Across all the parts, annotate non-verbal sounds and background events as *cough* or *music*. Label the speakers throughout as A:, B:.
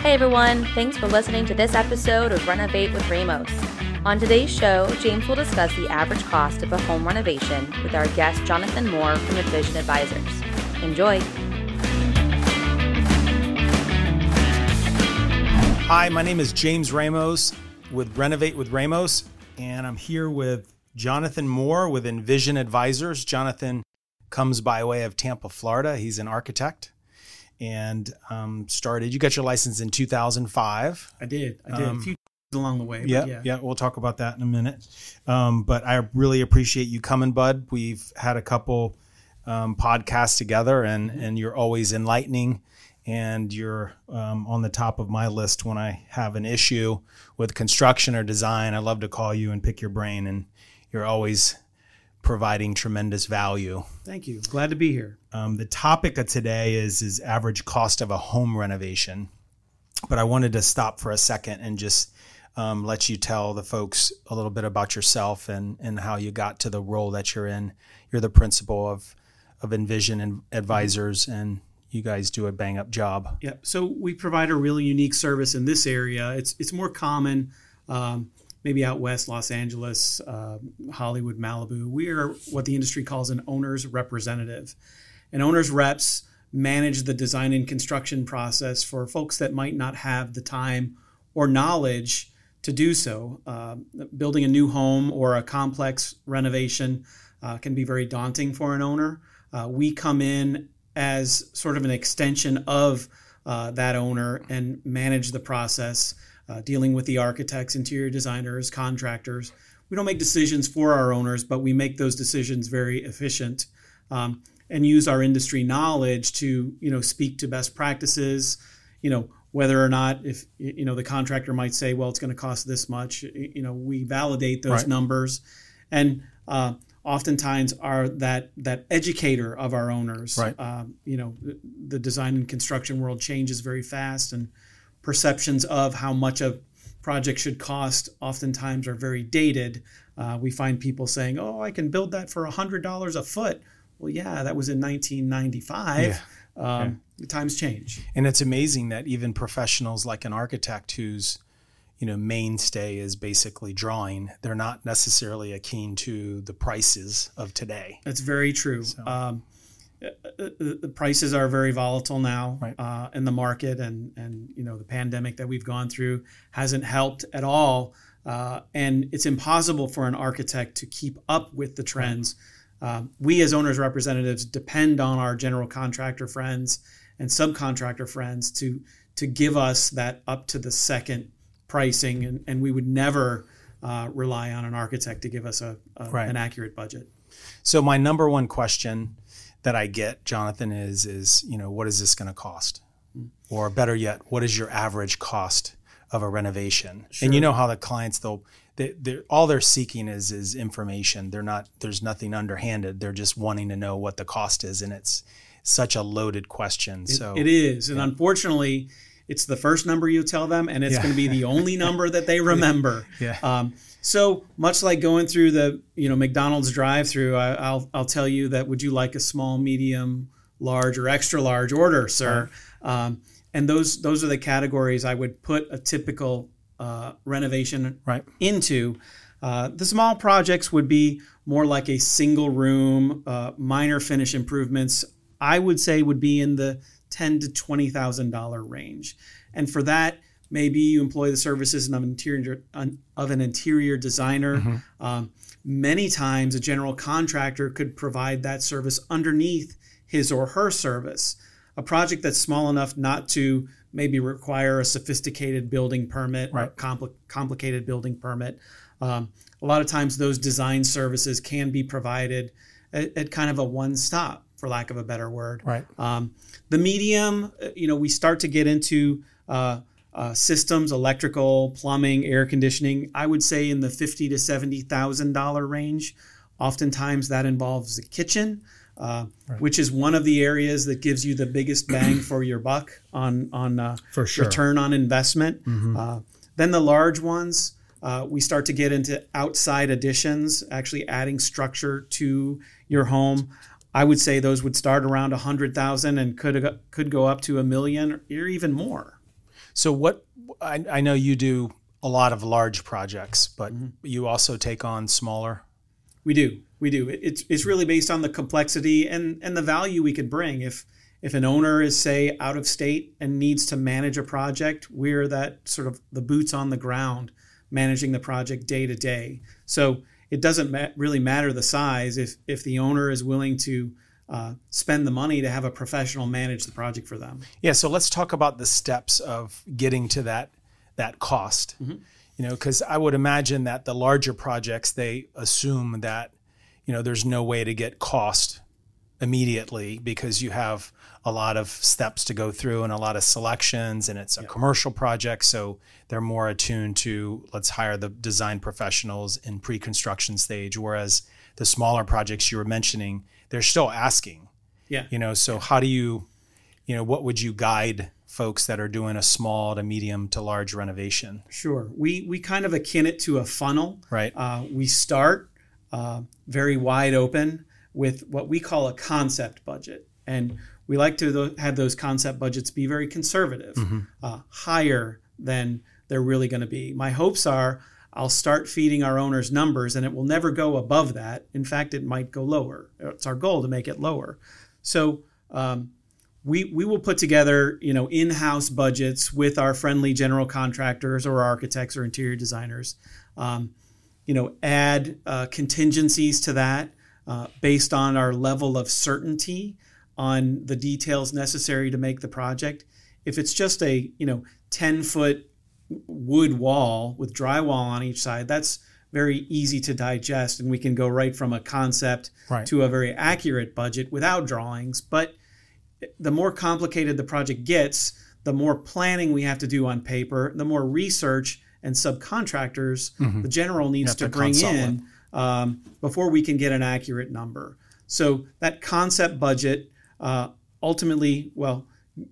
A: Hey everyone, thanks for listening to this episode of Renovate with Ramos. On today's show, James will discuss the average cost of a home renovation with our guest Jonathan Moore from InVision Advisors. Enjoy.
B: Hi, my name is James Ramos with Renovate with Ramos, and I'm here with Jonathan Moore with InVision Advisors. Jonathan comes by way of Tampa, Florida. He's an architect and um, started. You got your license in 2005.
C: I did. I did um, a few along the way.
B: Yeah, yeah, yeah. We'll talk about that in a minute. Um, but I really appreciate you coming, Bud. We've had a couple um, podcasts together, and and you're always enlightening. And you're um, on the top of my list when I have an issue with construction or design. I love to call you and pick your brain, and you're always providing tremendous value.
C: Thank you. Glad to be here.
B: Um, the topic of today is is average cost of a home renovation, but I wanted to stop for a second and just um, let you tell the folks a little bit about yourself and and how you got to the role that you're in. You're the principal of of InVision and Advisors, and you guys do a bang up job.
C: Yeah. So we provide a really unique service in this area. It's it's more common. Um, maybe out west, Los Angeles, uh, Hollywood, Malibu. We are what the industry calls an owner's representative. And owner's reps manage the design and construction process for folks that might not have the time or knowledge to do so. Uh, building a new home or a complex renovation uh, can be very daunting for an owner. Uh, we come in as sort of an extension of uh, that owner and manage the process uh, dealing with the architects, interior designers, contractors. We don't make decisions for our owners, but we make those decisions very efficient um, and use our industry knowledge to you know speak to best practices. You know whether or not if you know the contractor might say, well, it's going to cost this much. You know we validate those right. numbers, and uh, oftentimes are that that educator of our owners.
B: Right.
C: Uh, you know the design and construction world changes very fast and perceptions of how much a project should cost oftentimes are very dated. Uh, we find people saying, "Oh, I can build that for hundred dollars a foot." Well, yeah, that was in 1995. Yeah. Um, yeah. Times change,
B: and it's amazing that even professionals like an architect whose you know mainstay is basically drawing they're not necessarily keen to the prices of today
C: that's very true so. um, the prices are very volatile now
B: right.
C: uh, in the market, and and you know the pandemic that we've gone through hasn't helped at all. Uh, and it's impossible for an architect to keep up with the trends. Uh, we as owners representatives depend on our general contractor friends and subcontractor friends to to give us that up to the second pricing, and, and we would never uh, rely on an architect to give us a, a right. an accurate budget.
B: So my number one question that I get, Jonathan, is is you know what is this going to cost, or better yet, what is your average cost of a renovation? Sure. And you know how the clients they'll they, they're, all they're seeking is is information. They're not there's nothing underhanded. They're just wanting to know what the cost is, and it's such a loaded question.
C: It,
B: so
C: it is, and yeah. unfortunately, it's the first number you tell them, and it's yeah. going to be the only *laughs* number that they remember.
B: yeah. Um,
C: so much like going through the you know McDonald's drive-through, I, will I'll tell you that would you like a small, medium, large, or extra large order, sir? Right. Um, and those those are the categories I would put a typical uh, renovation
B: right.
C: into. Uh, the small projects would be more like a single room, uh, minor finish improvements. I would say would be in the ten to twenty thousand dollar range, and for that Maybe you employ the services of an interior of an interior designer. Mm-hmm. Um, many times, a general contractor could provide that service underneath his or her service. A project that's small enough not to maybe require a sophisticated building permit
B: right.
C: or compl- complicated building permit. Um, a lot of times, those design services can be provided at, at kind of a one stop, for lack of a better word.
B: Right. Um,
C: the medium, uh, you know, we start to get into uh, uh, systems, electrical, plumbing, air conditioning. I would say in the fifty to seventy thousand dollar range. Oftentimes that involves a kitchen, uh, right. which is one of the areas that gives you the biggest bang for your buck on on uh,
B: for sure.
C: return on investment. Mm-hmm. Uh, then the large ones. Uh, we start to get into outside additions, actually adding structure to your home. I would say those would start around a hundred thousand and could could go up to a million or even more.
B: So what I, I know you do a lot of large projects, but mm-hmm. you also take on smaller.
C: We do. We do. It- It's it's really based on the complexity and and the value we could bring. If if an owner is say out of state and needs to manage a project, we're that sort of the boots on the ground managing the project day to day. So it doesn't ma- really matter the size if if the owner is willing to uh, spend the money to have a professional manage the project for them.
B: Yeah, so let's talk about the steps of getting to that that cost.
C: Mm-hmm.
B: You know, because I would imagine that the larger projects they assume that you know there's no way to get cost immediately because you have a lot of steps to go through and a lot of selections and it's a commercial project so they're more attuned to let's hire the design professionals in pre-construction stage whereas the smaller projects you were mentioning they're still asking
C: Yeah.
B: you know so how do you you know what would you guide folks that are doing a small to medium to large renovation
C: Sure. We we kind of akin it to a funnel.
B: right
C: Uh, we start uh, very wide open with what we call a concept budget, and we like to have those concept budgets be very conservative, uh, higher than they're really going to be. My hopes are I'll start feeding our owners numbers, and it will never go above that. In fact, it might go lower. It's our goal to make it lower. So. Um, we, we will put together you know in-house budgets with our friendly general contractors or architects or interior designers um, you know add uh, contingencies to that uh, based on our level of certainty on the details necessary to make the project. If it's just a you know 10 foot wood wall with drywall on each side that's very easy to digest and we can go right from a concept
B: Right.
C: to a very accurate budget without drawings. But the more complicated the project gets, the more planning we have to do on paper, the more research and subcontractors the general needs to
B: to
C: bring in um, before we can get an accurate number. So that concept budget uh, ultimately, well,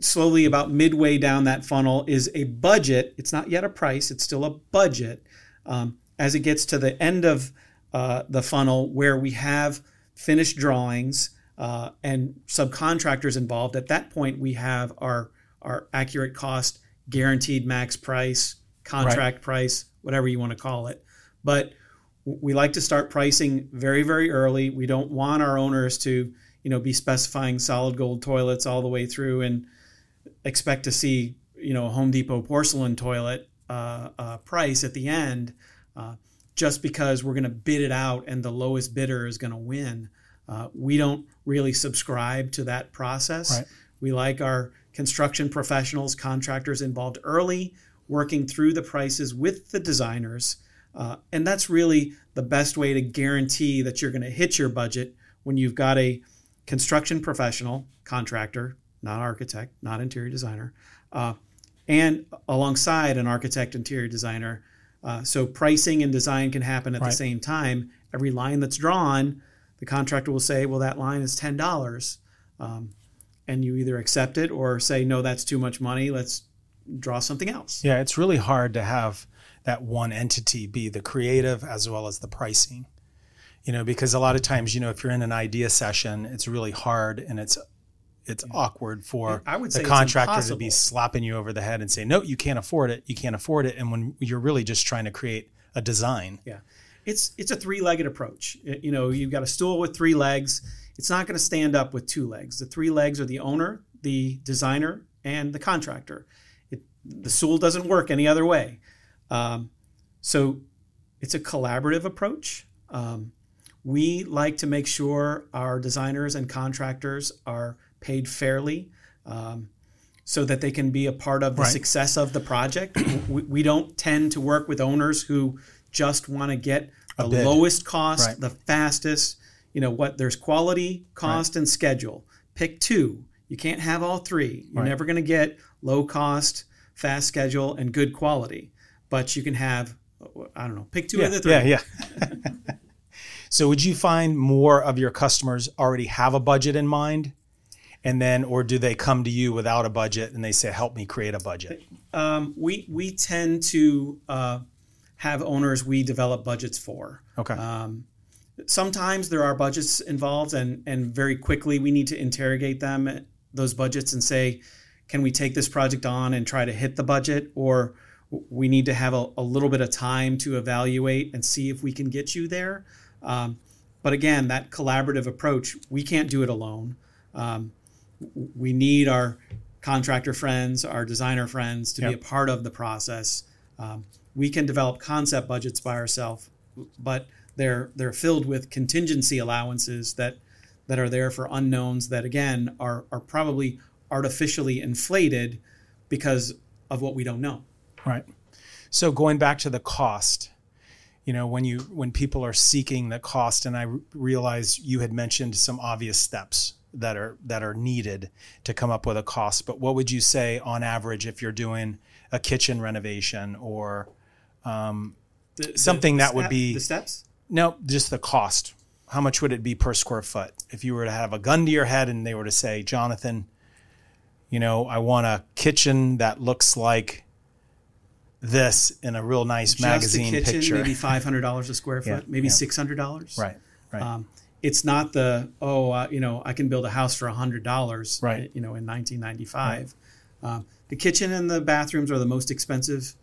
C: slowly about midway down that funnel is a budget. It's not yet a price, it's still a budget. Um, as it gets to the end of uh, the funnel where we have finished drawings uh, and subcontractors involved, at that point we have our, our accurate cost, guaranteed max price, contract price, whatever you want to call it. But we like to start pricing very very early. We don't want our owners to you know be specifying solid gold toilets all the way through and expect to see you know a home depot porcelain toilet uh, uh, price at the end uh, just because we're going to bid it out and the lowest bidder is going to win. Uh, we don't really subscribe to that process.
B: Right.
C: we like our construction professionals contractors involved early working through the prices with the designers uh, and that's really the best way to guarantee that you're going to hit your budget when you've got a construction professional, contractor, not architect, not interior designer, uh, and alongside an architect, interior designer. Uh, so pricing and design can happen at
B: Right.
C: the same time. Every line that's drawn, the contractor will say, "Well, that line is ten dollars," um, and you either accept it or say, "No, that's too much money. Let's draw something else."
B: yeah it's really hard to have that one entity be the creative as well as the pricing you know because a lot of times you know if you're in an idea session it's really hard and it's it's awkward for
C: I would
B: the
C: say it's
B: contractor to be slapping you over the head and say no you can't afford it you can't afford it and when you're really just trying to create a design
C: Yeah, it's it's a three-legged approach. Y- You know, you've got a stool with three legs. It's not going to stand up with two legs. The three legs are the owner, the designer, and the contractor. It, the stool doesn't work any other way. Um, so it's a collaborative approach. Um, we like to make sure our designers and contractors are paid fairly. Um, so that they can be a part of the
B: Right.
C: success of the project. we, we don't tend to work with owners who just want to get the lowest cost,
B: Right.
C: the fastest. You know what? There's quality, cost, and schedule. Pick two. You can't have all three. You're
B: Right.
C: never going to get low cost, fast schedule, and good quality. But you can have, I don't know, pick two
B: yeah,
C: of the three.
B: yeah. Yeah *laughs* so would you find more of your customers already have a budget in mind? And then or do they come to you without a budget and they say help me create a budget
C: Um, we we tend to uh, have owners we develop budgets for.
B: okay.
C: Um, sometimes there are budgets involved, and and very quickly we need to interrogate them those budgets and say, can we take this project on and try to hit the budget, or we need to have a, a little bit of time to evaluate and see if we can get you there. Um, but again, that collaborative approach, we can't do it alone. Um, we need our contractor friends, our designer friends to yep. be a part of the process. Um, we can develop concept budgets by ourselves, but they're they're filled with contingency allowances that that are there for unknowns that again are are probably artificially inflated because of what we don't know.
B: Right. So going back to the cost, you know, when you when people are seeking the cost, and I realize you had mentioned some obvious steps that are that are needed to come up with a cost. But what would you say on average if you're doing a kitchen renovation or um, the, something the, that would be
C: the steps?
B: No, just the cost. How much would it be per square foot if you were to have a gun to your head and they were to say, Jonathan, you know, I want a kitchen that looks like this in a real nice Just magazine
C: kitchen,
B: picture.
C: Maybe *laughs* five hundred dollars a square foot, yeah, maybe yeah. six hundred dollars.
B: Right, right. Um,
C: it's not the oh, uh, you know, I can build a house for hundred dollars.
B: Right.
C: You know, in nineteen ninety five, right. um, the kitchen and the bathrooms are the most expensive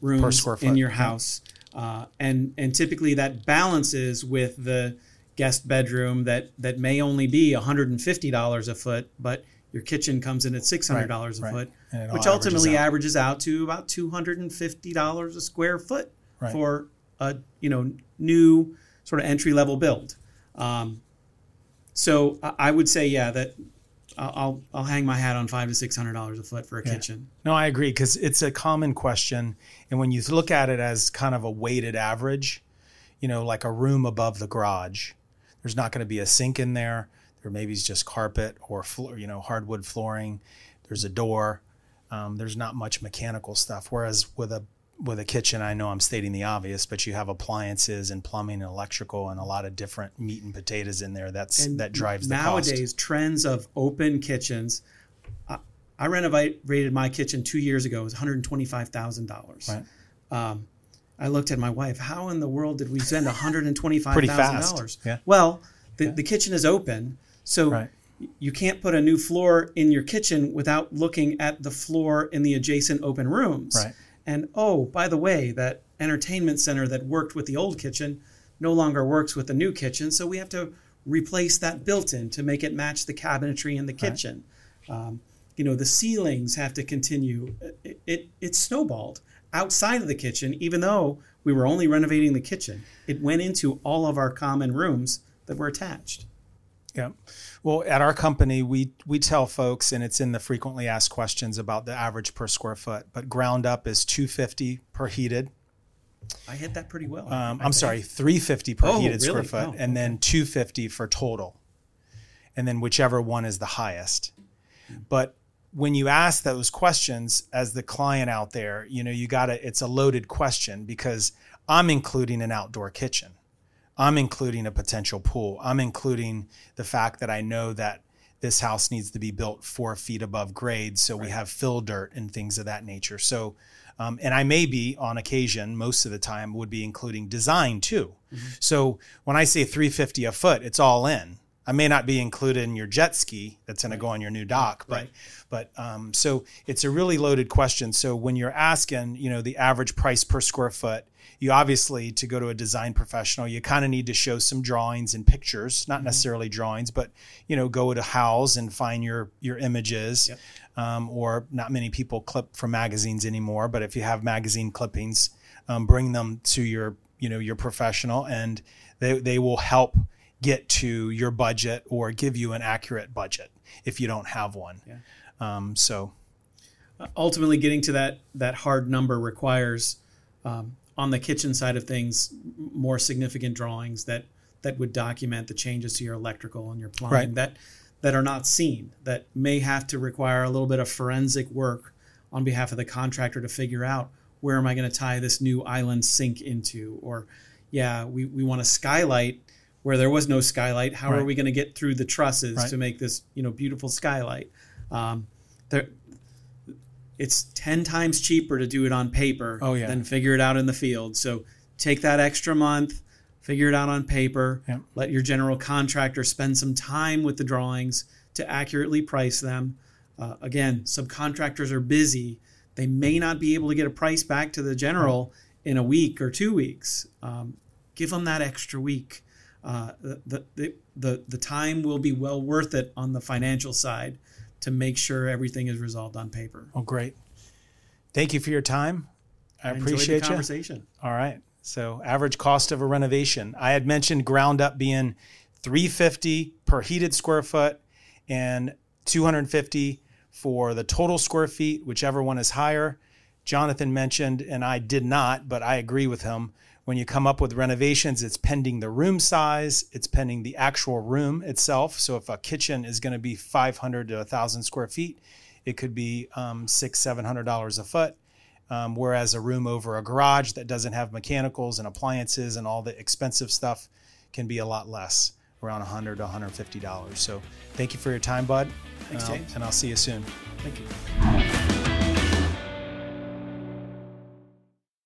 C: rooms in your house. Uh, and and typically that balances with the guest bedroom that that may only be $150 a foot, but your kitchen comes in at $600 right, a right. foot, which ultimately averages out. averages out. to about $250 a square foot right. for a you know new sort of entry level build. Um, so I would say yeah that I'll I'll hang my hat on five to six hundred dollars a foot for a yeah. kitchen.
B: No, I agree because it's a common question, and when you look at it as kind of a weighted average, you know, like a room above the garage, there's not going to be a sink in there. There maybe is just carpet or floor, you know, hardwood flooring. There's a door. Um, there's not much mechanical stuff. Whereas with a with a kitchen, I know I'm stating the obvious, but you have appliances and plumbing and electrical and a lot of different meat and potatoes in there. That's and that drives the
C: nowadays
B: cost.
C: trends of open kitchens. I, I renovated my kitchen two years ago. It was 125 thousand dollars. Right. Um, I looked at my wife. How in the world did we spend *laughs* 125 thousand dollars?
B: Yeah.
C: Well, the, yeah. the kitchen is open, so. Right you can't put a new floor in your kitchen without looking at the floor in the adjacent open rooms.
B: Right.
C: And oh, by the way, that entertainment center that worked with the old kitchen no longer works with the new kitchen. So we have to replace that built in to make it match the cabinetry in the kitchen. Right. Um, you know, the ceilings have to continue. It, it, it snowballed outside of the kitchen, even though we were only renovating the kitchen. It went into all of our common rooms that were attached.
B: Yeah. Well, at our company, we we tell folks, and it's in the frequently asked questions about the average per square foot. But ground up is two fifty per heated.
C: I hit that pretty well.
B: Um, I'm sorry, three fifty per oh, heated really? square foot, oh, and okay. then two fifty for total, and then whichever one is the highest. But when you ask those questions as the client out there, you know you got to. It's a loaded question because I'm including an outdoor kitchen. I'm including a potential pool. I'm including the fact that I know that this house needs to be built four feet above grade, so right. we have fill dirt and things of that nature. So, um, and I may be on occasion, most of the time, would be including design too. Mm-hmm. So when I say 350 a foot, it's all in. I may not be included in your jet ski that's going right. to go on your new dock, but right. but um, so it's a really loaded question. So when you're asking, you know, the average price per square foot, you obviously to go to a design professional you kind of need to show some drawings and pictures not mm-hmm. necessarily drawings but you know go to Houzz and find your your images yep. um, or not many people clip from magazines anymore but if you have magazine clippings um, bring them to your you know your professional and they, they will help get to your budget or give you an accurate budget if you don't have one yeah. um, so
C: ultimately getting to that that hard number requires um, on the kitchen side of things, more significant drawings that that would document the changes to your electrical and your plumbing right. that that are not seen that may have to require a little bit of forensic work on behalf of the contractor to figure out where am I going to tie this new island sink into or yeah we, we want a skylight where there was no skylight how right. are we going to get through the trusses right. to make this you know beautiful skylight um, there it's 10 times cheaper to do it on paper
B: oh, yeah.
C: than figure it out in the field. So take that extra month, figure it out on paper,
B: yep.
C: let your general contractor spend some time with the drawings to accurately price them. Uh, again, subcontractors are busy. They may not be able to get a price back to the general in a week or two weeks. Um, give them that extra week. Uh, the, the, the, the time will be well worth it on the financial side to make sure everything is resolved on paper.
B: Oh, great. Thank you for your time. I,
C: I
B: appreciate
C: the
B: you.
C: conversation.
B: All right. So average cost of a renovation. I had mentioned ground up being 350 per heated square foot and 250 for the total square feet, whichever one is higher. Jonathan mentioned, and I did not, but I agree with him. When you come up with renovations, it's pending the room size, it's pending the actual room itself. So if a kitchen is going to be 500 to 1,000 square feet, it could be um, six, seven hundred dollars a foot. Um, whereas a room over a garage that doesn't have mechanicals and appliances and all the expensive stuff can be a lot less, around 100 to 150 dollars. So thank you for your time, bud.
C: Thanks,
B: Um,
C: James.
B: and I'll see you soon.
C: Thank you.